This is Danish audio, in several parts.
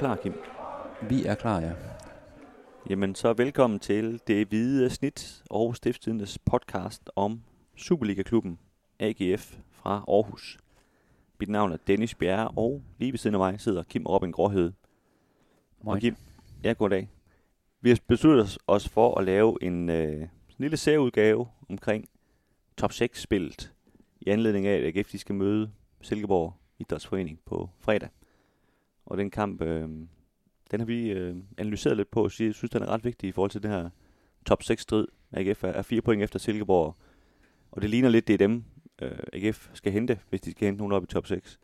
klar, Kim? Vi er klar, ja. Jamen, så velkommen til Det Hvide Snit, Aarhus Stiftstidendes podcast om Superliga-klubben AGF fra Aarhus. Mit navn er Dennis Bjerre, og lige ved siden af mig sidder Kim Robin Gråhøde. Og Kim, ja, goddag. Vi har besluttet os- for at lave en øh, lille særudgave omkring top 6-spillet i anledning af, at AGF skal møde Silkeborg Idrætsforening på fredag. Og den kamp, øh, den har vi øh, analyseret lidt på, og jeg synes, den er ret vigtig i forhold til den her top 6-strid. AGF er, er fire point efter Silkeborg, og det ligner lidt, det er dem, øh, AGF skal hente, hvis de skal hente nogen op i top 6.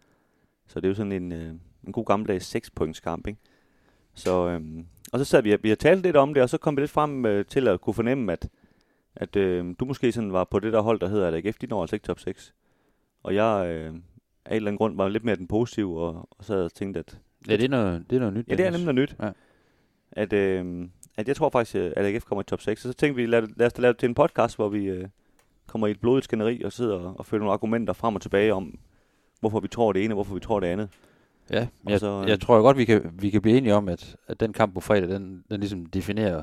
Så det er jo sådan en, øh, en god gammeldags 6 points kamp, ikke? Så, øh, og så sad vi, vi har talt lidt om det, og så kom vi lidt frem øh, til at kunne fornemme, at, at øh, du måske sådan var på det der hold, der hedder, at AGF, de når altså ikke top 6. Og jeg øh, af en eller anden grund var lidt mere den positive, og, og så havde jeg tænkt, at Ja, det er noget, det er noget nyt. Ja, det er nemlig noget nyt. Ja. At, øh, at jeg tror faktisk, at AGF kommer i top 6. Og så tænkte vi, lad, lad os da lave det til en podcast, hvor vi øh, kommer i et blodigt skænderi og sidder og, og fører nogle argumenter frem og tilbage om, hvorfor vi tror det ene, og hvorfor vi tror det andet. Ja, Og jeg, så, øh, jeg tror godt, vi kan, vi kan blive enige om, at, at den kamp på fredag, den, den ligesom definerer,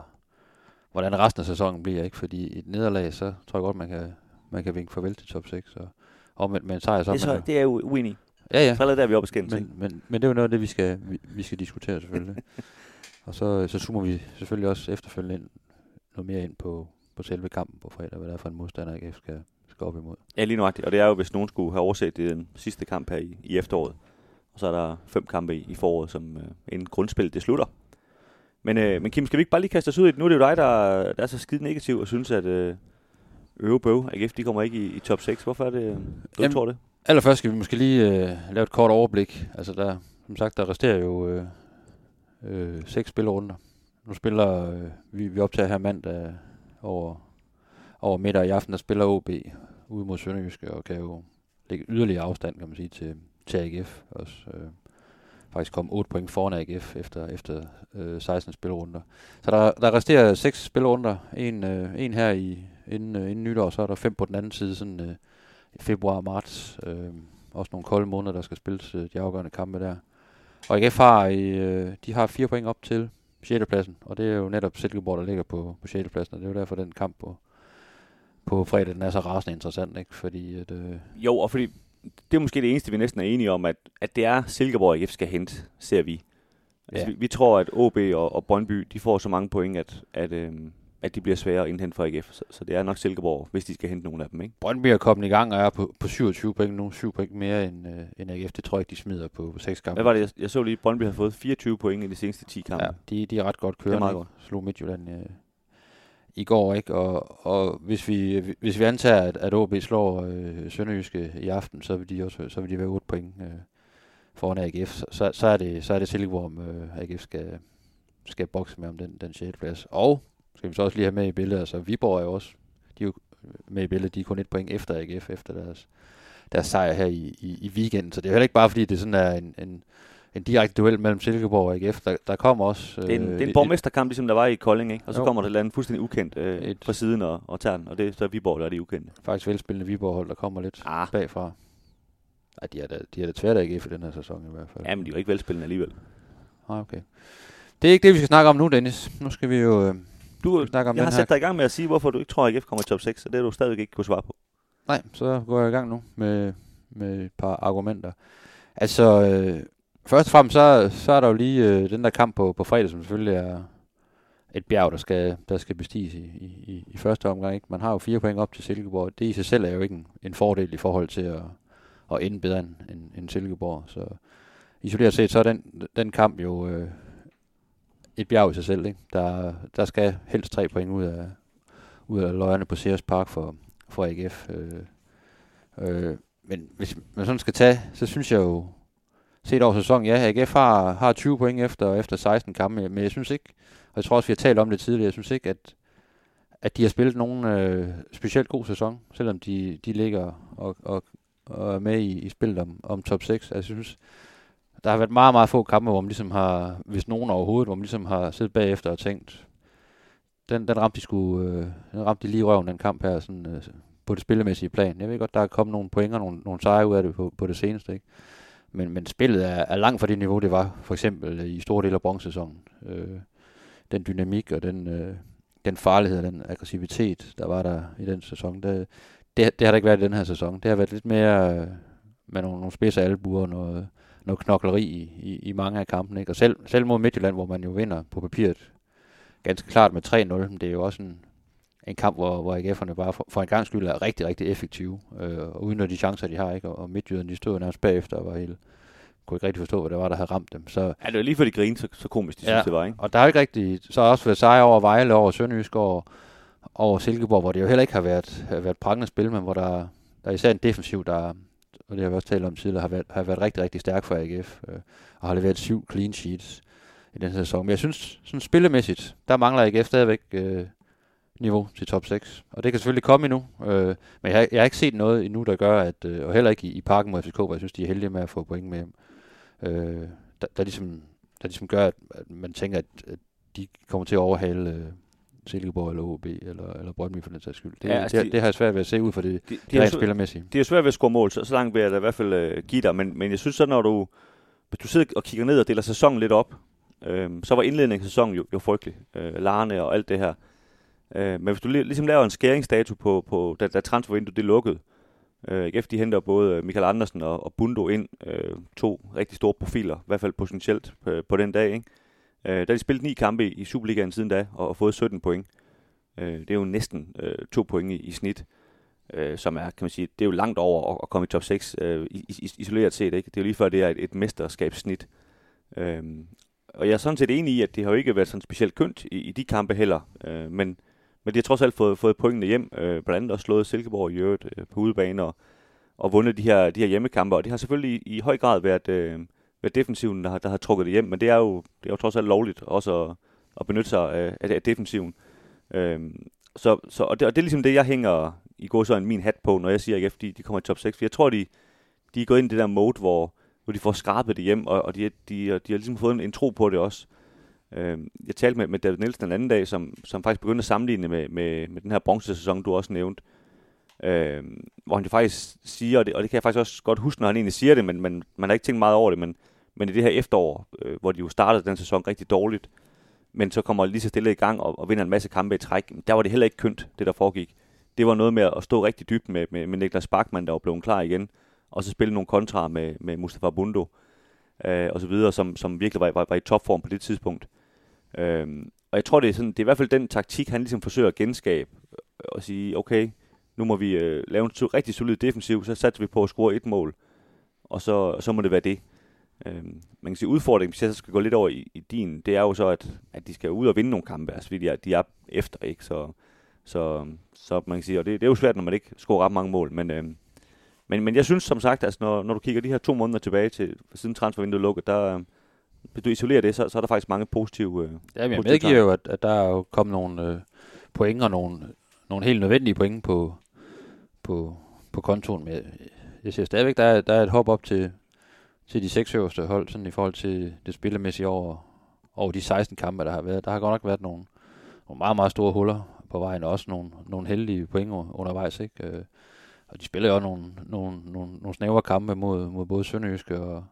hvordan resten af sæsonen bliver. ikke? Fordi i et nederlag, så tror jeg godt, man kan, man kan vinke farvel til top 6. Og omvendt med en sejr, så det, er man så, jo- det er jo uenig. Ja, ja. Så allerede der er vi oppe skændes. Men, men, men det er jo noget af det, vi skal, vi, vi skal diskutere selvfølgelig. og så, så zoomer vi selvfølgelig også efterfølgende ind, noget mere ind på, på selve kampen på fredag, hvad det er for en modstander, AGF skal, skal op imod. Ja, lige nuagtigt. Og det er jo, hvis nogen skulle have overset det, den sidste kamp her i, i efteråret. Og så er der fem kampe i, i foråret, som øh, en grundspil, det slutter. Men, øh, men Kim, skal vi ikke bare lige kaste os ud i det? Nu er det jo dig, der, der er så skide negativ og synes, at øh, Øvebøv, AGF, de kommer ikke i, i top 6. Hvorfor er det, øh, du Jamen, tror det? Allerførst skal vi måske lige øh, lave et kort overblik. Altså der, som sagt, der resterer jo øh, øh, seks spillerunder. Nu spiller øh, vi, vi optager her mandag over, over middag i aften, der spiller OB ude mod Sønderjyske og kan jo lægge yderligere afstand, kan man sige, til, til AGF. Også, øh, faktisk komme 8 point foran AGF efter, efter øh, 16 spillerunder. Så der, der resterer seks spillerunder. En, øh, en her i, inden, øh, inden nytår, så er der fem på den anden side, sådan øh, februar og marts. Øh, også nogle kolde måneder, der skal spilles øh, de afgørende kampe der. Og AGF har, øh, de har fire point op til 6. pladsen, og det er jo netop Silkeborg, der ligger på, på 6. pladsen, og det er jo derfor, den kamp på, på fredag, den er så rasende interessant, ikke? Fordi at, øh, Jo, og fordi det er måske det eneste, vi næsten er enige om, at, at det er Silkeborg, AGF skal hente, ser vi. Altså, Ja. vi, vi tror, at OB og, og Brøndby, de får så mange point, at, at, øhm, at de bliver svære at indhente for AGF. Så, så det er nok Silkeborg, hvis de skal hente nogle af dem, ikke? Brøndby er kommet i gang og er på, på 27 point nu, 7 point mere end, øh, end AGF. Det tror jeg ikke, de smider på, på 6 kampe. Hvad var det, jeg, jeg så lige, at Brøndby havde fået 24 point i de seneste 10 kampe. Ja, de, de er ret godt kørende. meget ikke? godt. Slog Midtjylland øh, i går, ikke? Og, og hvis, vi, hvis vi antager, at, at OB slår øh, Sønderjyske i aften, så vil de også så vil de være 8 point øh, foran AGF. Så, så, så, er det, så er det Silkeborg, om øh, AGF skal, skal bokse med om den, den 6. plads. Og skal vi så også lige have med i billedet, altså Viborg er jo også de er jo med i billedet, de er kun et point efter AGF, efter deres, deres sejr her i, i, i weekenden. Så det er jo heller ikke bare, fordi det sådan er en, en, en direkte duel mellem Silkeborg og AGF. Der, der kommer også... Det er en, øh, det er en borgmesterkamp, ligesom der var i Kolding, ikke? Og så Jo. kommer der et eller andet fuldstændig ukendt øh, Et- fra siden og, og tager den. Og det er så Viborg, der er det ukendte. faktisk velspillende Viborg-hold, der kommer lidt Ah, bagfra. Ej, de er da, de er da tvært AGF i den her sæson i hvert fald. ja, men de er jo ikke velspillende alligevel. Ah, okay. Det er ikke det, vi skal snakke om nu, Dennis. Nu skal vi jo øh, Du, snakke om jeg har den her. sat dig i gang med at sige, hvorfor du ikke tror, at AGF kommer i top 6, og det har du stadigvæk ikke kunne svare på. Nej, så går jeg i gang nu med, med et par argumenter. Altså, øh, først og fremmest, så, så er der jo lige øh, den der kamp på, på fredag, som selvfølgelig er et bjerg, der skal, der skal bestiges i, i, i, i første omgang. Ikke? Man har jo fire point op til Silkeborg. Det i sig selv er jo ikke en, en fordel i forhold til at, at ende bedre end, end, end Silkeborg. Så isoleret set, så er den, den kamp jo øh, et bjerg i sig selv. Ikke? Der, der skal helst tre point ud af, ud af løjerne på Sears Park for, for AGF. Øh, øh, men hvis man sådan skal tage, så synes jeg jo, set over sæsonen, ja, AGF har, har 20 point efter, efter 16 kampe, men jeg synes ikke, og jeg tror også, vi har talt om det tidligere, jeg synes ikke, at, at de har spillet nogen øh, specielt god sæson, selvom de, de ligger og, og, og er med i, i spillet om, om top 6. Altså, jeg synes, der har været meget, meget få kampe, hvor man ligesom har, hvis nogen overhovedet, hvor man ligesom har siddet bagefter og tænkt, den, den ramte de sgu, øh, den ramte de lige i røven, den kamp her, sådan, øh, på det spillemæssige plan. Jeg ved godt, der er kommet nogle pointer, nogle, nogle sejre ud af det på, på det seneste, ikke? men, men spillet er, er langt fra det niveau, det var for eksempel øh, i store dele af bronzesæsonen. Øh, den dynamik og den, øh, den farlighed og den aggressivitet, der var der i den sæson, det, det, det har der ikke været i den her sæson. Det har været lidt mere øh, med nogle, nogle spidse albuer og noget, noget knokleri i, i, i mange af kampene. Ikke? Og selv, selv mod Midtjylland, hvor man jo vinder på papiret ganske klart med 3-0, men det er jo også en, en kamp, hvor, hvor AGF'erne bare for, for en gang skyld er rigtig, rigtig effektive, øh, og uden de chancer, de har, ikke? og, og Midtjylland, de stod nærmest bagefter og var helt, kunne ikke rigtig forstå, hvad det var, der havde ramt dem. Så, ja, det var lige for de grine, så, så komisk de ja, synes, det var, ikke? og der har ikke rigtig, så har også været sejre over Vejle, over Sønderjysk, og over Silkeborg, hvor det jo heller ikke har været, har været prangende spil, men hvor der, der er især en defensiv, der, og det har vi også talt om tidligere, har været, har været rigtig, rigtig stærk for AGF, øh, og har leveret syv clean sheets i den her sæson. Men jeg synes, sådan spillemæssigt, der mangler AGF stadigvæk øh, niveau til top 6. Og det kan selvfølgelig komme endnu, øh, men jeg jeg har ikke set noget endnu, der gør, at, øh, og heller ikke i, i parken mod FCK, hvor jeg synes, de er heldige med at få point med hjem. Øh, der, der, ligesom, der ligesom gør, at, at man tænker, at, at de kommer til at overhale øh, Silkeborg eller OB eller, eller Brøndby for den sags skyld. Det, ja, altså det, de, det har jeg svært ved at se ud for det, de, de rent spillermæssigt. Det er svært ved at score mål, så, så langt vil jeg da i hvert fald øh, give dig, men, men jeg synes så, når du, hvis du sidder og kigger ned og deler sæsonen lidt op, øh, så var indledningen af sæsonen jo, jo frygtelig. Øh, Larne og alt det her. Øh, men hvis du ligesom laver en skæringsdato på, på da, da transfervinduet det lukkede, øh, efter de henter både Michael Andersen og, og Bundo ind, øh, to rigtig store profiler, i hvert fald potentielt på, på den dag, ikke? Øh, der har de spillet ni kampe i, Superligaen siden da, og, og fået 17 point. Øh, det er jo næsten øh, to point i, i snit, øh, som er, kan man sige, det er jo langt over at, at komme i top 6 øh, isoleret set. Ikke? Det er jo lige før, det er et, et mesterskabssnit. Øh, og jeg er sådan set enig i, at det har jo ikke været sådan specielt kønt i, i de kampe heller, øh, men, men de har trods alt fået, fået pointene hjem, øh, blandt andet også slået Silkeborg i øvrigt øh, på udebane og, og vundet de her, de her hjemmekampe, og det har selvfølgelig i, i høj grad været, øh, været defensiven, der har, der har trukket det hjem, men det er jo, det er jo trods alt lovligt også at, at benytte sig af, af, af defensiven. Øhm, så, så, og, det, og det er ligesom det, jeg hænger i går så en min hat på, når jeg siger AGF, de, de kommer i top 6. For jeg tror, de, de er gået ind i det der mode, hvor, hvor de får skrabet det hjem, og, og de, de, de har ligesom fået en, en tro på det også. Øhm, jeg talte med, med David Nielsen den anden dag, som, som faktisk begyndte at sammenligne med, med, med den her bronzesæson, du også nævnte. Øhm, hvor han jo faktisk siger, og det, og det kan jeg faktisk også godt huske, når han egentlig siger det, men, men man har ikke tænkt meget over det, men, men i det her efterår, øh, hvor de jo startede den sæson rigtig dårligt, men så kommer lige så stille i gang og, og vinder en masse kampe i træk. Der var det heller ikke kønt, det der foregik. Det var noget med at stå rigtig dybt med, med, med Niklas Bachmann, der var blevet klar igen, og så spille nogle kontra med, med Mustafa Bundo øh, og så videre, som, som virkelig var, var, var i topform på det tidspunkt. Øh, og jeg tror, det er, sådan, det er i hvert fald den taktik, han ligesom forsøger at genskabe og sige, okay, nu må vi øh, lave en rigtig solid defensiv, så satser vi på at score et mål, og så, så må det være det. Øhm, man kan sige, udfordringen, hvis jeg så skal gå lidt over i, i din, det er jo så, at, at de skal ud og vinde nogle kampe, altså fordi de er, de er efter, ikke? Så, så, så man kan sige, og det, det er jo svært, når man ikke scorer ret mange mål, men, øhm, men, men jeg synes som sagt, altså når, når du kigger de her to måneder tilbage til siden transfervinduet lukket, der, hvis du isolerer det, så, så er der faktisk mange positive... Øh, ja, jeg medgiver jo, at, at der er jo kommet nogle øh, point og nogle, nogle helt nødvendige point på, på, på kontoen. Men jeg, jeg siger stadigvæk, der er, der er et hop op til, til de seks øverste hold, sådan i forhold til det spillemæssige over, over de 16 kampe, der har været. Der har godt nok været nogle, nogle meget, meget store huller på vejen, og også nogle, nogle heldige point undervejs. Ikke? Øh, og de spiller jo også nogle, nogle, nogle, nogle snævre kampe mod, mod både Sønderjyske og,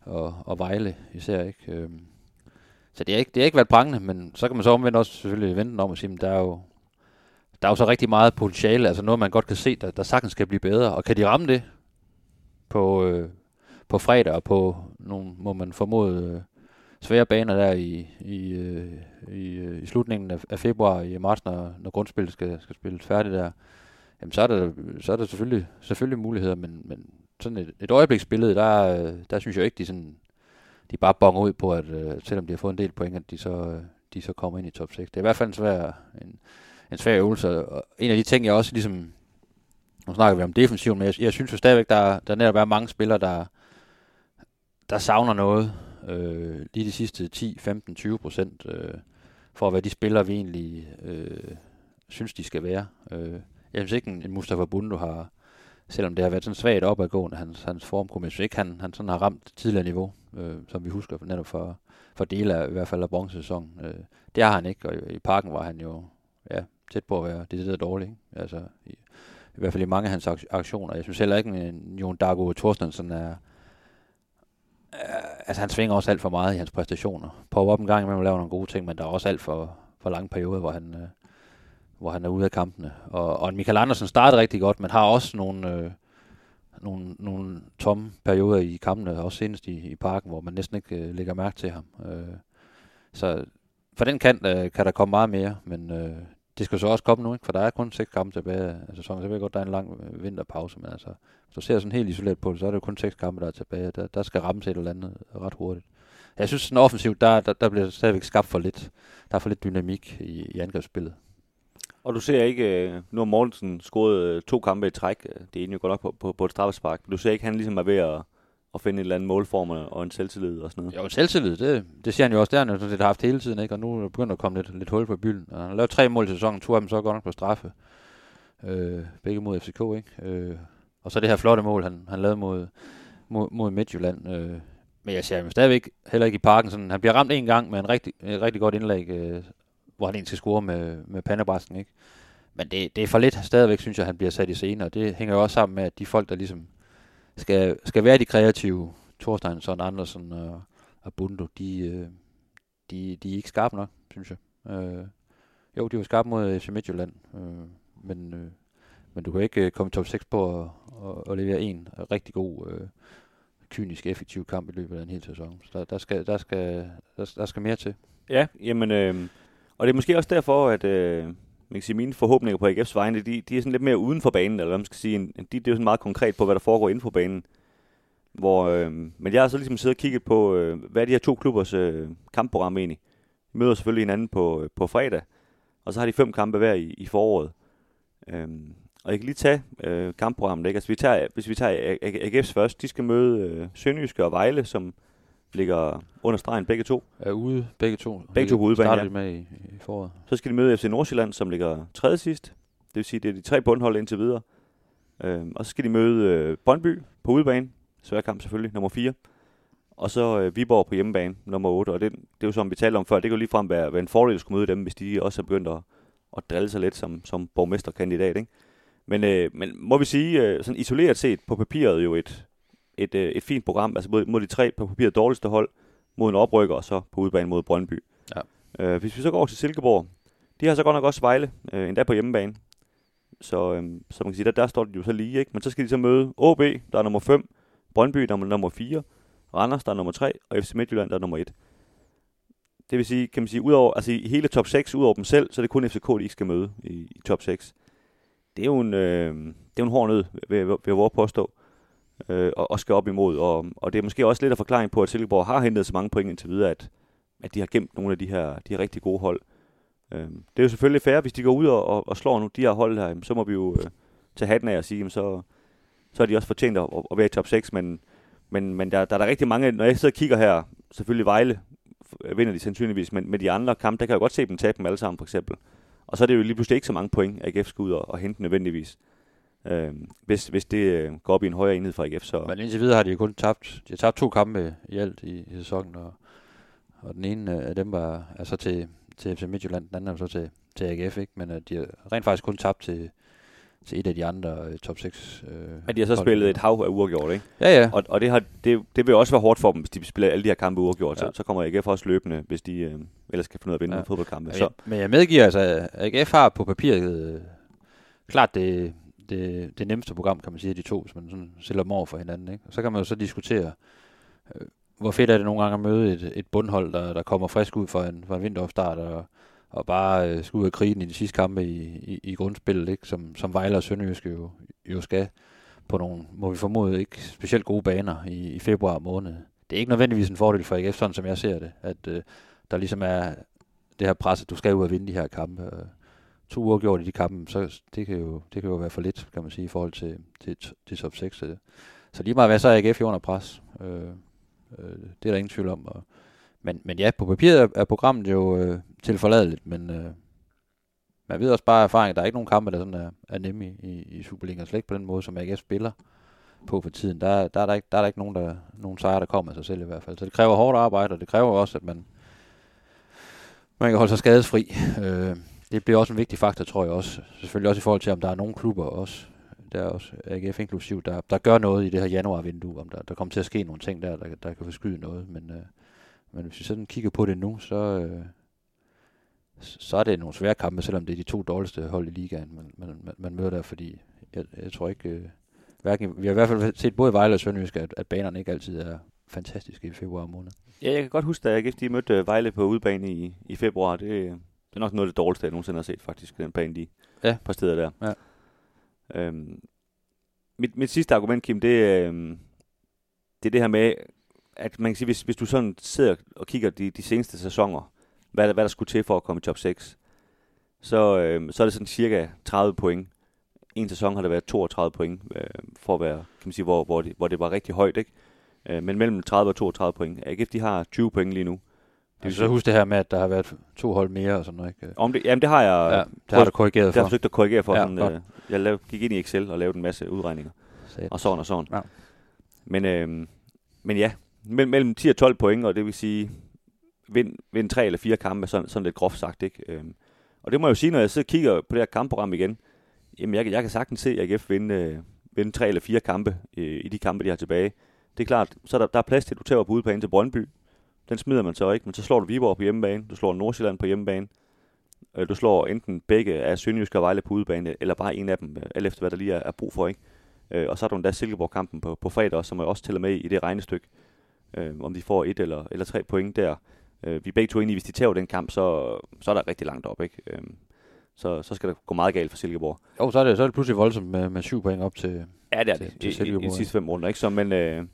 og, og Vejle især. Ikke? Øh, så det har ikke, det har ikke været prangende, men så kan man så omvendt også selvfølgelig vente om og sige, at der er jo, der er jo så rigtig meget potentiale, altså noget, man godt kan se, der, der sagtens skal blive bedre. Og kan de ramme det på, øh, på fredag og på nogle, må man formode, øh, svære baner der i, i, øh, i, øh, i slutningen af, af februar i marts, når, når grundspillet skal, skal spilles færdigt der, jamen så er der, så er der selvfølgelig, selvfølgelig muligheder, men, men sådan et, et øjebliksbillede, der, der synes jeg ikke, de sådan, de bare bonger ud på, at selvom de har fået en del point, at de så, de så kommer ind i top 6. Det er i hvert fald en svær, en, en svær øvelse, og en af de ting, jeg også ligesom, nu snakker vi om defensiven, men jeg, jeg synes jo stadigvæk, der, der netop er mange spillere, der, der savner noget. Øh, lige de sidste 10, 15, 20 procent øh, for at være de spillere, vi egentlig øh, synes, de skal være. Øh, jeg synes ikke, en Mustafa Bundo har, selvom det har været sådan svagt opadgående, hans, hans formkum, jeg synes ikke, han, han sådan har ramt tidligere niveau, øh, som vi husker netop for, for dele af, i hvert fald af bronzesæsonen. Øh, det har han ikke, og i, i parken var han jo ja, tæt på at være det der dårligt. Altså, i, i hvert fald i mange af hans aktioner. Jeg synes heller ikke, at Jon Dago Thorstensen er, altså han svinger også alt for meget i hans præstationer. Popper op en gang imellem og laver nogle gode ting, men der er også alt for, for lange perioder, hvor han, øh, hvor han er ude af kampene. Og, og Michael Andersen startede rigtig godt, men har også nogle, øh, nogle, nogle tomme perioder i kampene, også senest i, i parken, hvor man næsten ikke øh, lægger mærke til ham. Øh, så for den kant øh, kan der komme meget mere, men øh, det skal så også komme nu, ikke? for der er kun seks kampe tilbage af sæsonen. Så jeg godt, der er en lang øh, vinterpause, men altså, hvis du ser sådan helt isoleret på det, så er det jo kun seks kampe, der er tilbage. Der, der skal rammes et eller andet ret hurtigt. Jeg synes, sådan offensivt, der, der, der bliver stadigvæk skabt for lidt. Der er for lidt dynamik i, i angrebsspillet. Og du ser ikke, øh, nu har Mortensen scoret øh, to kampe i træk, det er jo godt nok på, på, på et straffespark, men du ser ikke, han ligesom er ved at, at finde en eller anden målform og en selvtillid og sådan noget? Jo, selvtillid, det, det ser han jo også, der, har han jo har haft hele tiden, ikke? og nu er der begyndt at komme lidt, lidt hul på bylden. Og han har lavet tre mål i sæsonen, to af dem så godt nok på straffe. Øh, begge mod FCK, ikke? Øh, og så det her flotte mål, han, han lavede mod, mod, mod Midtjylland. Øh, men jeg ser ham stadigvæk heller ikke i parken. Sådan, han bliver ramt en gang med en rigtig, et rigtig godt indlæg, øh, hvor han egentlig skal score med, med pandebræsken. Ikke? Men det, det er for lidt stadigvæk, synes jeg, han bliver sat i scene, og det hænger jo også sammen med, at de folk, der ligesom skal, skal være de kreative, Thorstein, Andersen og, og Bundo, de, øh, de, de er ikke skarpe nok, synes jeg. Øh, jo, de var skarpe mod FC Midtjylland, øh, men, øh, men du kan ikke øh, komme top 6 på og, og, og levere en rigtig god, øh, kynisk, effektiv kamp i løbet af en hel sæson. Så der, der, skal, der, skal, der, der skal mere til. Ja, jamen, øh, og det er måske også derfor, at øh, man kan sige, mine forhåbninger på AGF's vegne, de, de er sådan lidt mere uden for banen, eller hvad man skal sige. De, det er jo sådan meget konkret på, hvad der foregår inden for banen. Hvor, øh, men jeg har så ligesom siddet og kigget på, øh, hvad er de her to klubbers øh, kampprogram egentlig. De møder selvfølgelig hinanden på, øh, på fredag, og så har de fem kampe hver i, i foråret. Øh, og jeg kan lige tage øh, kampprogrammet. Ikke? Altså, vi tager, hvis vi tager AGF's først, de skal møde øh, Sønderjyske og Vejle, som ligger under stregen begge to. Er ude begge to. Begge to på udebane, ja. med i, i foråret. Så skal de møde FC Nordsjælland, som ligger tredje sidst. Det vil sige, det er de tre bundhold indtil videre. Øh, og så skal de møde øh, Brøndby på udebane. Svær kamp selvfølgelig, nummer 4. Og så øh, Viborg på hjemmebane, nummer 8. Og det, det er jo som vi talte om før, det kan jo ligefrem være, være en fordel at skulle møde dem, hvis de også er begyndt at, at drille sig lidt som, som borgmesterkandidat. Ikke? Men, øh, men må vi sige, øh, sådan isoleret set på papiret jo et, et, øh, et fint program, altså mod, mod de tre på papiret dårligste hold, mod en oprykker, og så på udebane mod Brøndby. Ja. Øh, hvis vi så går over til Silkeborg, de har så godt nok også Vejle, øh, endda på hjemmebane. Så, øh, så man kan sige, der, der står de jo så lige, ikke? Men så skal de så møde OB, der er nummer 5, Brøndby, der er nummer 4, Randers, der er nummer 3, og FC Midtjylland, der er nummer 1. Det vil sige, kan man sige, udover, altså i hele top 6, udover dem selv, så er det kun FCK, de ikke skal møde i, i top 6 det er jo en, øh, det er jo en hård nød, vil, vil jeg våge påstå, øh, og, og skal op imod. Og, og det er måske også lidt af forklaring på, at Silkeborg har hentet så mange point indtil videre, at, at de har gemt nogle af de her, de her rigtig gode hold. Øh, det er jo selvfølgelig fair, hvis de går ud og, og, og slår nu de her hold her, så må vi jo øh, tage hatten af og sige, jamen, så, så er de også fortjent at, at være i top 6, men, men, men der, der er der rigtig mange, når jeg sidder og kigger her, selvfølgelig Vejle vinder de sandsynligvis, men med de andre kampe, der kan jeg godt se dem tabe dem alle sammen, for eksempel. Og så er det jo lige pludselig ikke så mange point, AGF skal ud og, og hente nødvendigvis. Øh, hvis, hvis det øh, går op i en højere enhed for AGF. Så. Men indtil videre har de jo kun tabt, de har tabt to kampe i alt i, i sæsonen, og, og den ene af dem var altså til, til FC Midtjylland, den anden er så til, til AGF, ikke? men uh, de har rent faktisk kun tabt til, til et af de andre uh, top 6. Uh, Men de har så spillet et hav af uafgjort, ikke? Ja, ja. Og, og det, har, det, det vil også være hårdt for dem, hvis de spiller alle de her kampe uafgjort. Ja. Så, så kommer AGF også løbende, hvis de uh, ellers skal finde ud af at vinde ja. fodboldkampe. Så. Men jeg medgiver altså, at AGF har på papiret uh, klart det, det, det nemmeste program, kan man sige, de to, hvis man sådan stiller dem over for hinanden. Ikke? Og så kan man jo så diskutere, øh, hvor fedt er det nogle gange at møde et, et bundhold, der, der kommer frisk ud for en, for en vinteropstart, og og bare øh, skal ud af krigen i de sidste kampe i, i, i grundspillet, ikke? Som, som Vejle og Sønderjyske jo, jo skal på nogle, må vi formode, ikke specielt gode baner i, i februar måned. Det er ikke nødvendigvis en fordel for AGF, sådan som jeg ser det, at øh, der ligesom er det her pres, at du skal ud og vinde de her kampe. Øh, to uger gjort i de kampe, så det kan, jo, det kan jo være for lidt, kan man sige, i forhold til, til, til top 6. Så, så lige meget hvad, så er AGF jo under pres. Øh, øh, det er der ingen tvivl om. Og, men, men ja, på papiret er, er programmet jo øh, tilforladeligt, men øh, man ved også bare af erfaring, at der er ikke nogen kampe, der sådan er, er nemme i, i, i Superligaen, slet ikke på den måde, som AGF spiller på for tiden. Der, der, er, der, ikke, der er der ikke nogen, der, nogen sejre, der kommer af sig selv i hvert fald. Så det kræver hårdt arbejde, og det kræver også, at man, man kan holde sig skadesfri. Øh, det bliver også en vigtig faktor, tror jeg også. Selvfølgelig også i forhold til, om der er nogle klubber også. der er også AGF inklusiv, der, der gør noget i det her januarvindue, om der, der kommer til at ske nogle ting der, der, der kan forskyde noget, men, øh, men hvis vi sådan kigger på det nu, så, øh, så er det nogle svære kampe, selvom det er de to dårligste hold i ligaen, man, man, man, man møder der, fordi jeg, jeg tror ikke, øh, hverken, vi har i hvert fald set både Vejle og Sønderjysk, at, at banerne ikke altid er fantastiske i februar måned. Ja, jeg kan godt huske, da AGF de mødte øh, Vejle på udebane i, i februar. Det, det er nok noget af det dårligste, jeg nogensinde har set, faktisk, den bane, de Ja. præsterede der. Ja. Øhm, mit, mit sidste argument, Kim, det, øhm, det er det her med, at man kan sige, hvis, hvis du sådan sidder og kigger de, de seneste sæsoner, hvad, hvad der skulle til for at komme i top 6, så, øhm, så er det sådan cirka 30 point. En sæson har det været 32 point, øh, for at være, kan man sige, hvor, hvor, det, hvor det var rigtig højt, ikke? Øh, men mellem 30 og 32 point. AGF, de har 20 point lige nu. Det vil så huske det her med, at der har været to hold mere og sådan noget, ikke? Om det, jamen det har jeg, Ja, det har du korrigeret det har jeg for. forsøgt at korrigere for. Ja, sådan, øh, jeg lavede, gik ind i Excel og lavede en masse udregninger. Sat. Og sådan og sådan. Ja. Men, øh, men ja, mellem, mellem 10 og 12 point, og det vil sige, vind, vind 3 eller 4 kampe, sådan, sådan lidt groft sagt. Ikke? Øhm, og det må jeg jo sige, når jeg sidder og kigger på det her kampprogram igen, jamen jeg, jeg kan sagtens se AGF vinde, øh, vinde 3 eller 4 kampe øh, i de kampe, de har tilbage. Det er klart, så er der, der er plads til, at du tager på udebane til Brøndby. Den smider man så ikke, men så slår du Viborg på hjemmebane, du slår Nordsjælland på hjemmebane, øh, du slår enten begge af Sønderjysk og Vejle på udebane, eller bare en af dem, øh, alt efter hvad der lige er, er brug for. Ikke? Øh, og så har du endda Silkeborg-kampen på, på fredag også, som jeg også tæller med i det regnestykke, øh, om de får et eller, eller tre point der. Øh, vi er begge to enige, hvis de tager den kamp, så, så er der rigtig langt op. Ikke? Øh, så, så skal det gå meget galt for Silkeborg. Jo, så er det, så er det pludselig voldsomt med, med syv point op til... Ja, det er Til- det. til I, i, i, Silkeborg, de ja. sidste fem runder, ikke? Så, men, øh,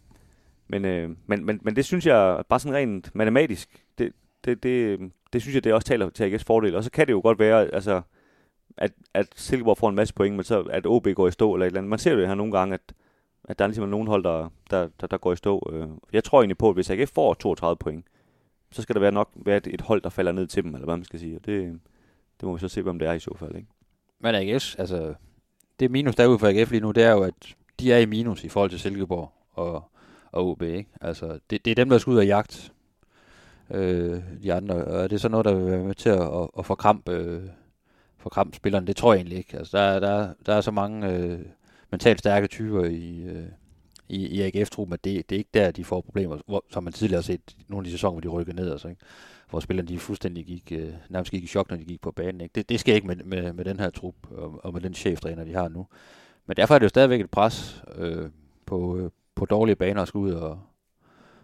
men, øh, men, men, men det synes jeg, bare sådan rent matematisk, det, det, det, det synes jeg, det også taler til AGF's fordel. Og så kan det jo godt være, altså, at, at Silkeborg får en masse point, men så at OB går i stå eller et eller andet. Man ser jo det her nogle gange, at, at der er ligesom nogen hold, der, der, der, der går i stå. Øh. Jeg tror egentlig på, at hvis AGF får 32 point, så skal der være nok være et, et hold, der falder ned til dem, eller hvad man skal sige. Og det, det må vi så se, hvem det er i så fald. Ikke? Men AGF, altså... Det minus, derude for AGF lige nu, det er jo, at de er i minus i forhold til Silkeborg og, og OB, ikke? Altså, det, det er dem, der skal ud og jagt øh, de andre. Og det er så noget, der vil være med til at, at, at forkrampe, øh, forkrampe spillerne. Det tror jeg egentlig ikke. Altså, der, der, der er så mange øh, mentalt stærke typer i, øh, i, i AGF-truppen, at det, det er ikke der, de får problemer, hvor, som man tidligere har set nogle af de sæsoner, hvor de rykker ned. Altså, ikke? Hvor spillerne de fuldstændig gik, øh, nærmest gik i chok, når de gik på banen. Ikke? Det, det sker ikke med, med, med den her trup og, og med den cheftræner, de har nu. Men derfor er det jo stadigvæk et pres øh, på, øh, på dårlige baner at skulle ud og,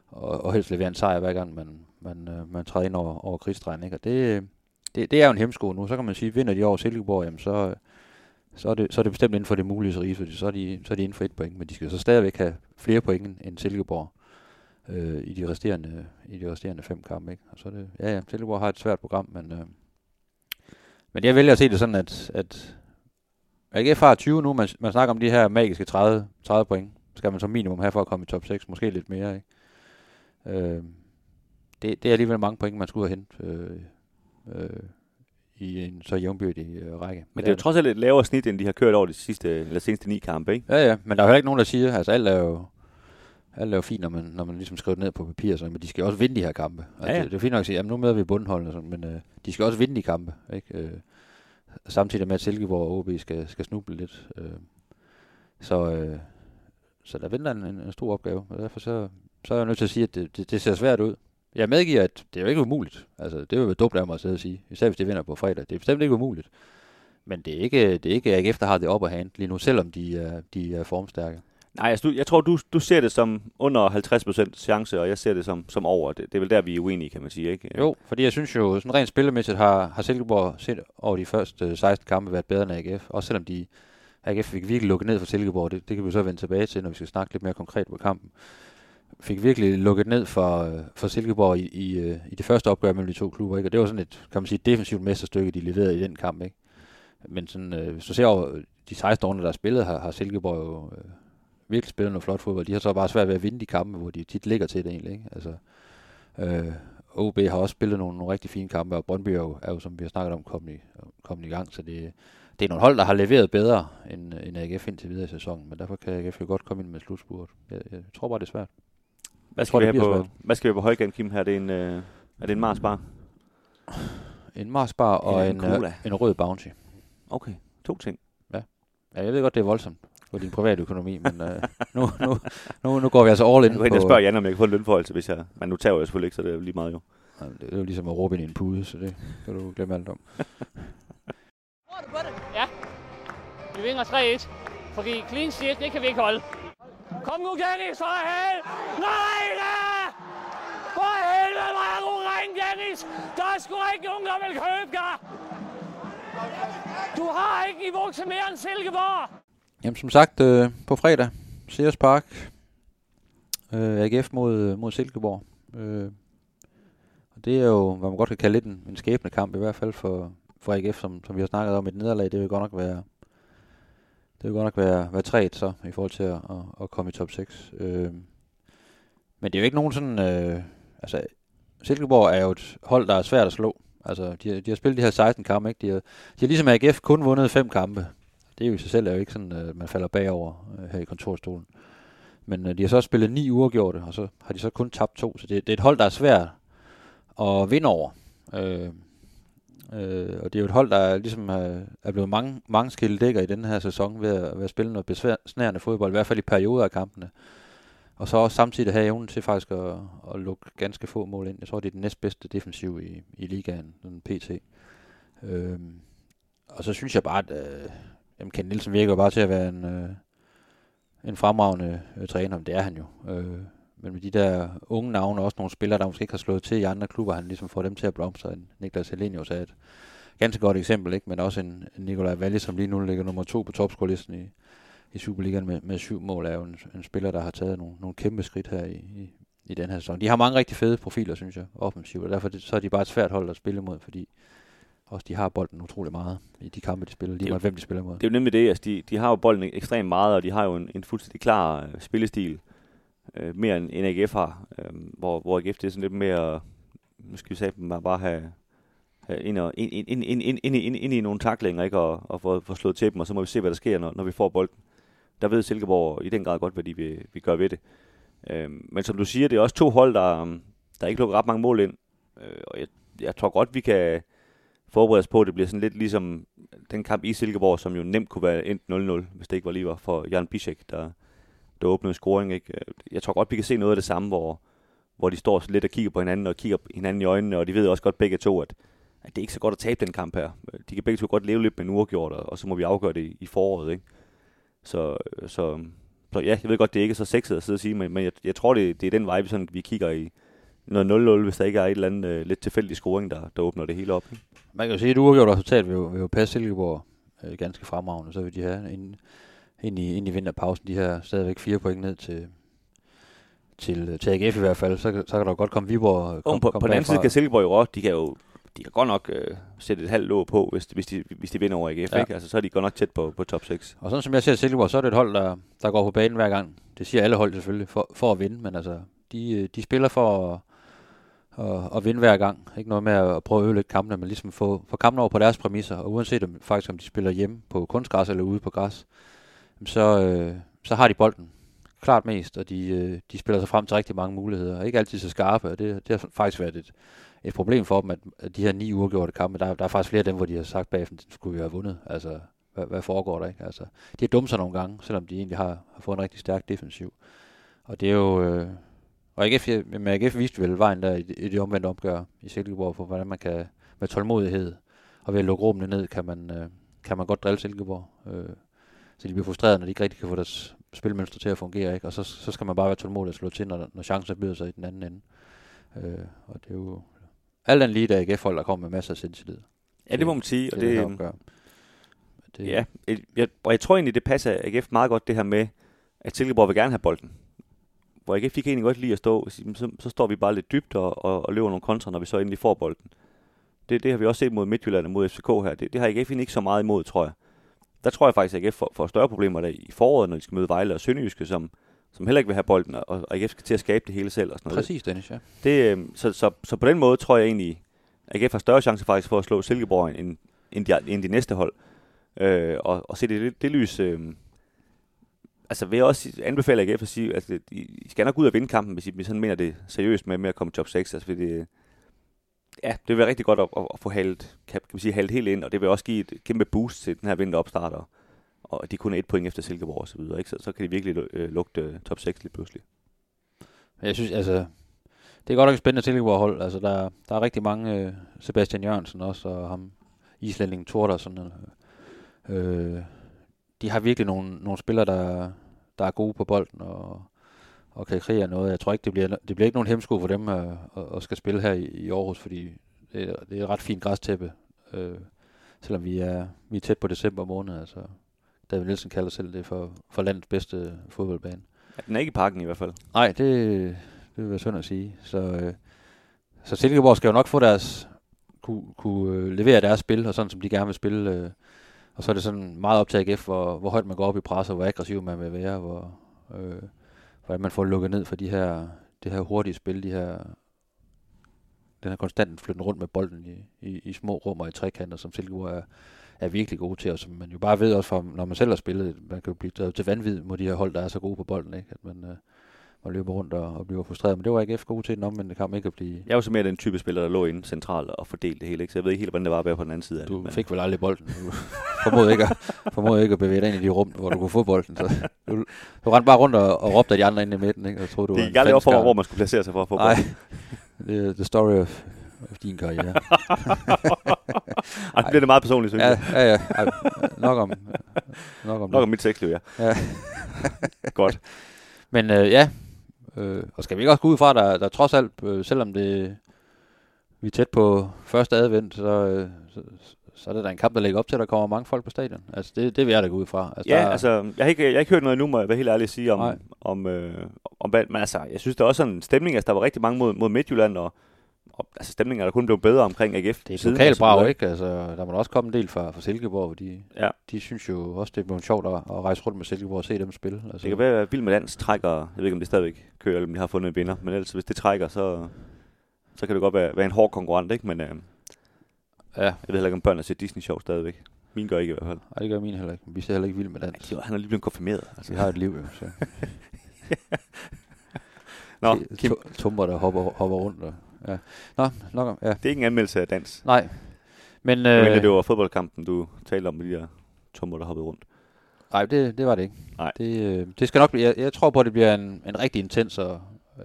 og, og helst levere en sejr, hver gang man, man, øh, man træder ind over, over krigsdrejen. Ikke? Og det, det, det er jo en hemsko nu. Så kan man sige, vinder de over Silkeborg, jamen så, så, er det, så er det bestemt inden for det mulige rige, fordi så er, de, så er de inden for et point. Men de skal så stadigvæk have flere point end- end Silkeborg øh, i, de resterende, i de resterende fem kampe. Ikke? Og så er det, ja, ja, Silkeborg har et svært program, men, øh, men jeg vælger at se det sådan, at, at AGF har 20 nu, man, man snakker om de her magiske 30, 30 point. Skal man som minimum have for at komme i top 6, måske lidt mere. Ikke? Øh, det, det er alligevel mange point, man skulle have hente øh, øh, i en så jævnbyrdig øh, række. Men det er jo trods alt et lavere snit, end de har kørt over de sidste, eller seneste ni kampe, ikke? Ja, ja, men der er jo heller ikke nogen, der siger, altså alt er jo, alt er jo fint, når man, når man ligesom skriver det ned på papir, så, men de skal også vinde de her kampe. Altså, Ja, ja. Det, det, er fint nok at sige, jamen nu møder vi bundholdene, og sådan, men øh, de skal også vinde de kampe, ikke? Øh, samtidig med, at Silkeborg og OB skal, skal snuble lidt. Øh, så, øh, så der venter en, en, stor opgave, og derfor så, så er jeg nødt til at sige, at det, det, det ser svært ud. Jeg medgiver, at det er jo ikke umuligt. Altså, det vil være dumt af mig at sidde og sige, især hvis de vinder på fredag. Det er bestemt ikke umuligt. Men det er ikke, det er ikke AGF, der har det op at hand lige nu, selvom de er, de er formstærke. Nej, altså, du, jeg tror, du, du ser det som under 50% chance, og jeg ser det som, som over. Det, det er vel der, vi er uenige, kan man sige, ikke? Jo, fordi jeg synes jo, sådan rent spillemæssigt har, har Silkeborg set over de første øh, 16 kampe været bedre end AGF. Også selvom de, AGF fik virkelig lukket ned for Silkeborg, det, det kan vi så vende tilbage til, når vi skal snakke lidt mere konkret på kampen. Fik virkelig lukket ned for, øh, for Silkeborg i, i, øh, i det første opgør mellem de to klubber, ikke? og det var sådan et, kan man sige, defensivt mesterstykke, de leverede i den kamp. Ikke? Men sådan, øh, hvis du ser over øh, de 16 år, der er spillet, har, har Silkeborg jo øh, virkelig spillet noget flot fodbold. De har så bare svært ved at vinde de kampe, hvor de tit ligger til det egentlig. Ikke? Altså, øh, OB har også spillet nogle, nogle rigtig fine kampe, og Brøndby er jo, er jo som vi har snakket om, kommet i, kommet i gang. Så det, det er nogle hold, der har leveret bedre end, end AGF indtil videre i sæsonen, men derfor kan AGF jo godt komme ind med slutspurt. Jeg, jeg tror bare, det er svært. Hvad Jeg tror, skal, vi have på, svært. hvad skal vi have på højkant, Kim? Her? Er det en, øh, er det en Mars bar? En Mars Bar og en, en cola. en rød Bounty. Okay, to ting. Ja, jeg ved godt, det er voldsomt. for din private økonomi, men øh, nu, nu, nu, nu går vi altså all in på... Jeg spørger Jan, om jeg kan få en lønforholdelse, hvis jeg... Men nu tager jeg selvfølgelig ikke, så det er jo lige meget jo. Det er jo ligesom at råbe ind i en pude, så det kan du glemme alt om. ja, vi vinder 3-1, fordi clean sheet, det kan vi ikke holde. Kom nu, Dennis, for helvede! Nej, da! For helvede, hvor er du ring, Dennis! Der er sgu ikke nogen, der vil købe dig! Du har ikke niveau til mere end Silkeborg! Jamen, som sagt, øh, på fredag, Sears Park, øh, AGF mod, mod Silkeborg. Øh, og det er jo, hvad man godt kan kalde lidt en, en skæbne kamp, i hvert fald for, for AGF, som, som vi har snakket om. Et nederlag, det vil godt nok være, det vil godt nok være, være træet så, i forhold til at, at, at komme i top 6. Øh, men det er jo ikke nogen sådan, øh, altså, Silkeborg er jo et hold, der er svært at slå. Altså, de, de har spillet de her 16 kampe, ikke? De har, de har ligesom AGF kun vundet fem kampe. Det er jo i sig selv er jo ikke sådan, at man falder bagover øh, her i kontorstolen. Men øh, de har så spillet ni uger og så har de så kun tabt to. Så det, det er et hold, der er svært at vinde over. Øh, øh, og det er jo et hold, der ligesom er, er blevet mange, mange skildækker i den her sæson ved at, ved at spille noget besværende fodbold, i hvert fald i perioder af kampene. Og så også samtidig have evnen til faktisk at, at lukke ganske få mål ind. Jeg tror, det er den næstbedste defensiv i, i ligaen, den PT. Øh, og så synes jeg bare, at øh, jamen Ken Nielsen virker bare til at være en, øh, en fremragende øh, træner, det er han jo. Øh, men med de der unge navne, også nogle spillere, der måske ikke har slået til i andre klubber, han ligesom får dem til at blomstre. Niklas Helenius er et ganske godt eksempel, ikke? men også en, Nikolaj Valle, som lige nu ligger nummer to på topscore-listen i, i Superligaen med, med syv mål, er jo en, en spiller, der har taget nogle, nogle kæmpe skridt her i, i, i den her sæson. De har mange rigtig fede profiler, synes jeg, offensivt, og derfor så er de bare et svært hold at spille mod, fordi også de har bolden utrolig meget i de kampe, de spiller, lige meget hvem de spiller mod. Det er jo nemlig det, altså de, de har jo bolden ekstremt meget, og de har jo en, en fuldstændig klar øh, spillestil, øh, mere end, end AGF har, øh, hvor, hvor AGF det er sådan lidt mere, nu skal vi sige, man bare have, have ind, og, ind, ind, ind, ind, ind, ind, ind i nogle taklinger, ikke? Og, og få, få slået til dem, og så må vi se, hvad der sker, når, når vi får bolden. Der ved Silkeborg i den grad godt, hvad de vil, vi gør ved det. Øh, men som du siger, det er også to hold, der, der ikke lukker ret mange mål ind, øh, og jeg, jeg tror godt, vi kan forberede os på, at det bliver sådan lidt ligesom den kamp i Silkeborg, som jo nemt kunne være endt 0-0, hvis det ikke var lige var for Jan Bischek, der, der åbnede scoring. Ikke? Øh, jeg tror godt, vi kan se noget af det samme, hvor, hvor de står lidt og kigger på hinanden, og kigger hinanden i øjnene, og de ved også godt begge to, at, at det er ikke så godt at tabe den kamp her. Øh, de kan begge to godt leve lidt med en uafgjort, og, og så må vi afgøre det i, i foråret. Ikke? Så, øh, så, så ja, jeg ved godt, det er ikke så sexet at sidde og sige, men, men jeg, jeg tror, det, det er den vej, vi, sådan, vi kigger i noget 0-0, hvis der ikke er et eller andet uh, lidt tilfældig scoring, der, der åbner det hele op. Ikke? Man kan jo sige, at et uafgjort resultat vil jo, vil jo passe Silkeborg øh, ganske fremragende. Så vil de have en, ind, i, ind i vinterpausen, de her stadigvæk fire point ned til, til, til AGF i hvert fald, så, så kan der godt komme Viborg. Kom, på, kom på den anden side kan Silkeborg jo også, de kan jo de kan godt nok øh, sætte et halvt låg på, hvis, hvis, de, hvis de vinder over AGF. Ja. Ikke? Altså, så er de godt nok tæt på, på top 6. Og sådan som jeg ser Silkeborg, så er det et hold, der, der går på banen hver gang. Det siger alle hold selvfølgelig, for, for at vinde, men altså, de, øh, de spiller for at og, og vinde hver gang. Ikke noget med at prøve at ødelægge kampene, men ligesom få, få kampene over på deres præmisser. Og uanset om, faktisk om de spiller hjemme på kunstgræs eller ude på græs, så, øh, så har de bolden klart mest, og de, øh, de spiller sig frem til rigtig mange muligheder. Ikke altid så skarpe, og det, det har faktisk været et, et problem for dem, at, de her ni uafgjorte kampe, der, der er faktisk flere af dem, hvor de har sagt bagefter, at skulle vi have vundet. Altså, hvad, hvad foregår der ikke? Altså, de har dumt sig nogle gange, selvom de egentlig har, har fået en rigtig stærk defensiv. Og det er jo, øh, og AGF, men AGF viste vel vejen der i, i det omvendte opgør i Silkeborg, for hvordan man kan med tålmodighed og ved at lukke rummene ned, kan man, øh, kan man godt drille Silkeborg. Øh, så de bliver frustreret, når de ikke rigtig kan få deres spilmønster til at fungere. Ikke? Og så, så skal man bare være tålmodig og slå til, når, når chancen byder sig i den anden ende. Øh, og det er jo alt andet lige, der AGF-hold, der kommer med masser af sindtillid. Ja, det må man sige. Og det, det, det, ja, jeg, og jeg tror egentlig, det passer AGF meget godt, det her med, at Silkeborg vil gerne have bolden hvor jeg fik egentlig godt lide at stå, så, så står vi bare lidt dybt og, og, og løber nogle kontra, når vi så endelig får bolden. Det, det har vi også set mod Midtjylland og mod FCK her. Det, det har AGF ikke så meget imod, tror jeg. Der tror jeg faktisk, at AGF får, får større problemer der i foråret, når de skal møde Vejle og Sønderjyske, som, som heller ikke vil have bolden, og, og AGF skal til at skabe det hele selv. Og sådan noget. Præcis, Dennis, ja. Det, øh, så, så, så, på den måde tror jeg egentlig, at AGF har større chance faktisk for at slå Silkeborg end, end, de, end de næste hold. Øh, og, og se det, det, det lys... Øh, altså vil jeg også anbefale AGF at sige, at I skal nok ud og vinde kampen, hvis I sådan mener det seriøst med, med at komme top 6. Altså, fordi det, ja, det vil være rigtig godt at, at, at få haltet, kan, kan man sige, haltet helt ind, og det vil også give et kæmpe boost til den her vinteropstarter. og, de kun er et point efter Silkeborg og så videre, ikke? Så, så kan de virkelig øh, lugte øh, top 6 lige pludselig. Jeg synes, altså, det er godt nok et spændende Silkeborg-hold. Altså, der, der er rigtig mange, øh, Sebastian Jørgensen også, og ham, islændingen Torter, sådan øh, de har virkelig nogle, nogle spillere, der, der er gode på bolden, og, og kan kreere noget. Jeg tror ikke, det bliver, det bliver ikke nogen hemsko for dem at, at, at skal spille her i, i Aarhus, fordi det er, det er et ret fint græstæppe, øh, selvom vi er, vi er tæt på december måned. Altså, David Nielsen kalder selv det for, for landets bedste fodboldbane. Ja, den er ikke i parken i hvert fald. Nej, det, det vil være synd at sige. Så, øh, så Silkeborg skal jo nok få deres, kunne, kunne øh, levere deres spil, og sådan som de gerne vil spille. Øh, og så er det sådan meget op til AGF, hvor, hvor højt man går op i pres, og hvor aggressiv man vil være, hvor, øh, hvordan man får lukket ned for de her, det her hurtige spil, de her, den her konstant flytten rundt med bolden i, i, i små rum og i trekanter, som Silkeborg er, er virkelig gode til, og som man jo bare ved også, fra, når man selv har spillet, man kan jo blive drevet til vanvid mod de her hold, der er så gode på bolden, ikke? at man, øh, man løber rundt og, og bliver frustreret. Men det var AGF gode til den omvendte kamp ikke at blive... Jeg var så mere den type spiller, der lå inde centralt og fordelte det hele, ikke? så jeg ved ikke helt, hvordan det var at være på den anden side af Du det. men- fik vel aldrig bolden. Du formåede ikke, at, formåede ikke at bevæge dig ind i de rum, hvor du kunne få bolden. Så du, du rendte bare rundt og, og råbte af de andre inde i midten, ikke? Og troede, du Det gik aldrig op for hvor man skulle placere sig for at få Nej, bolden. det er the story of, of din karriere. Ej, det bliver det meget personligt, synes ja, jeg. ja, ja. Ej, nok om, nok om Nok det. om mit sexliv, ja. Ja. Godt. Men øh, ja, øh, og skal vi ikke også gå ud fra, at der, der trods alt, øh, selvom det, vi er tæt på første advent, så, øh, så, så er det da en kamp, der ligger op til, at der kommer mange folk på stadion. Altså det, det vil jeg da gå ud fra. Altså, Ja, der, altså, jeg har, ikke, jeg har ikke hørt noget endnu, må jeg være helt ærlig at sige, Nej. om, om, øh, om men altså, jeg synes, der er også sådan en stemning, altså, der var rigtig mange mod, mod Midtjylland, og, og altså, stemningen er der kun blevet bedre omkring AGF. det er lokalt og så brag, videre, ikke? Altså, der må også komme en del fra, fra Silkeborg, fordi Ja. de synes jo også, det er blevet sjovt at, at rejse rundt med Silkeborg og se dem spille. Altså, Det kan være, at Vild med Dans trækker, jeg ved ikke, om det stadigvæk kører, eller om de har fundet en vinder, men ellers, hvis det trækker, så, så kan det godt være, være en hård konkurrent, ikke? Men øh, Ja, jeg ved heller ikke, om børn ser Disney-show stadigvæk. Min gør ikke i hvert fald. Ej, det gør min heller ikke. Vi ser heller ikke vild med dans. Ja, han er lige blevet konfirmeret. Altså. Vi har et liv, jo. Så. Nå, Kim, Tumper, der hopper, hopper rundt. Og, ja. Nå, nok om, ja. det er ikke en anmeldelse af dans. Nej. Men, Øh, øh, det var fodboldkampen, du talte om med de der tummer, der hoppede rundt. nej, det, det var det ikke. Nej. Det, øh, det skal nok blive, jeg, jeg tror på, at det bliver en, en rigtig intens og øh,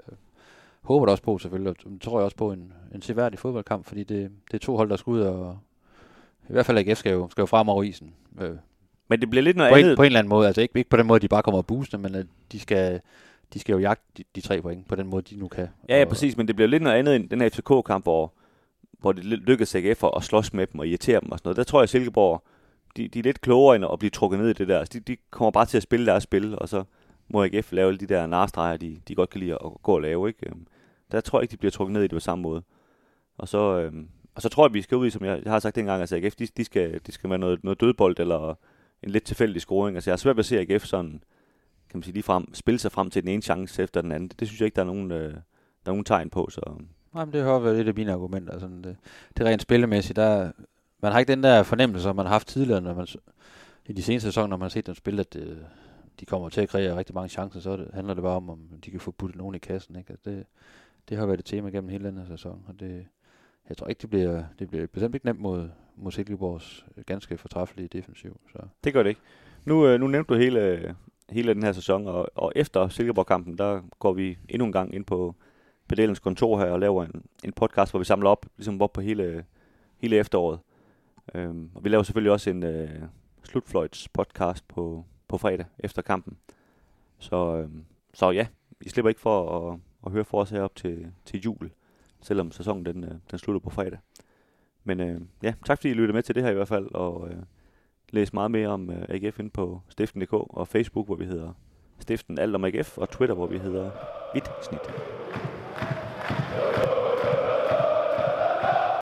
håber det også på selvfølgelig, og tror jeg også på en, en seværdig fodboldkamp, fordi det, det er to hold, der skal ud og i hvert fald AGF skal jo, skal jo frem over isen. Øh, Men det bliver lidt noget på, andet. en, på en eller anden måde. Altså ikke, ikke på den måde, de bare kommer og booster, men at de skal, de skal jo jagte de, de tre point på den måde, de nu kan. Ja, ja, præcis, men det bliver lidt noget andet end den her FCK-kamp, hvor, hvor det ly- lykkedes AGF at at slås med dem og irritere dem og sådan noget. Der tror jeg, at Silkeborg, de, de er lidt klogere end at blive trukket ned i det der. Altså, de, de kommer bare til at spille deres spil, og så må AGF lave alle de der narstreger, de, de godt kan lide at gå og lave. Ikke? Øhm, Der tror jeg ikke, de bliver trukket ned i det på samme måde. Og så, øhm, og så tror jeg, vi skal ud i, som jeg, jeg har sagt dengang, altså AGF, de, de, skal, de skal være noget, noget dødbold eller en lidt tilfældig scoring. Altså jeg har svært ved at se AGF sådan, kan man sige, ligefrem spille sig frem til den ene chance efter den anden. Det, det synes jeg ikke, der er nogen, øh, der er nogen tegn på. Så Nej, men det har været lidt af mine argumenter. Altså, det, det er rent spillemæssigt. Der, man har ikke den der fornemmelse, som man har haft tidligere, når man, i de seneste sæsoner, når man har set dem spille, at det, de kommer til at kreere rigtig mange chancer, så det, handler det bare om, om de kan få puttet nogen i kassen. Ikke? At det, det har været et tema gennem hele den her sæson, og det, jeg tror ikke, det bliver, det bliver bestemt ikke nemt mod, mod Silkeborgs ganske fortræffelige defensiv. Så. det gør det ikke. Nu, øh, nu nævnte du hele, hele den her sæson, og, og efter Silkeborg-kampen, der går vi endnu en gang ind på Pedelens kontor her og laver en, en podcast, hvor vi samler op, ligesom op på hele, hele efteråret. Øhm, og vi laver selvfølgelig også en øh, slutfløjts podcast på, på fredag efter kampen. Så, øhm, så ja, I slipper ikke for at, at høre for os herop til, til jul, selvom sæsonen den, øh, den slutter på fredag. Men øh, ja, tak fordi I lyttede med til det her i hvert fald, og øh, læs meget mere om øh, AGF ind på stiften.dk og Facebook, hvor vi hedder Stiften Alt om AGF, og Twitter, hvor vi hedder Vidt Snit.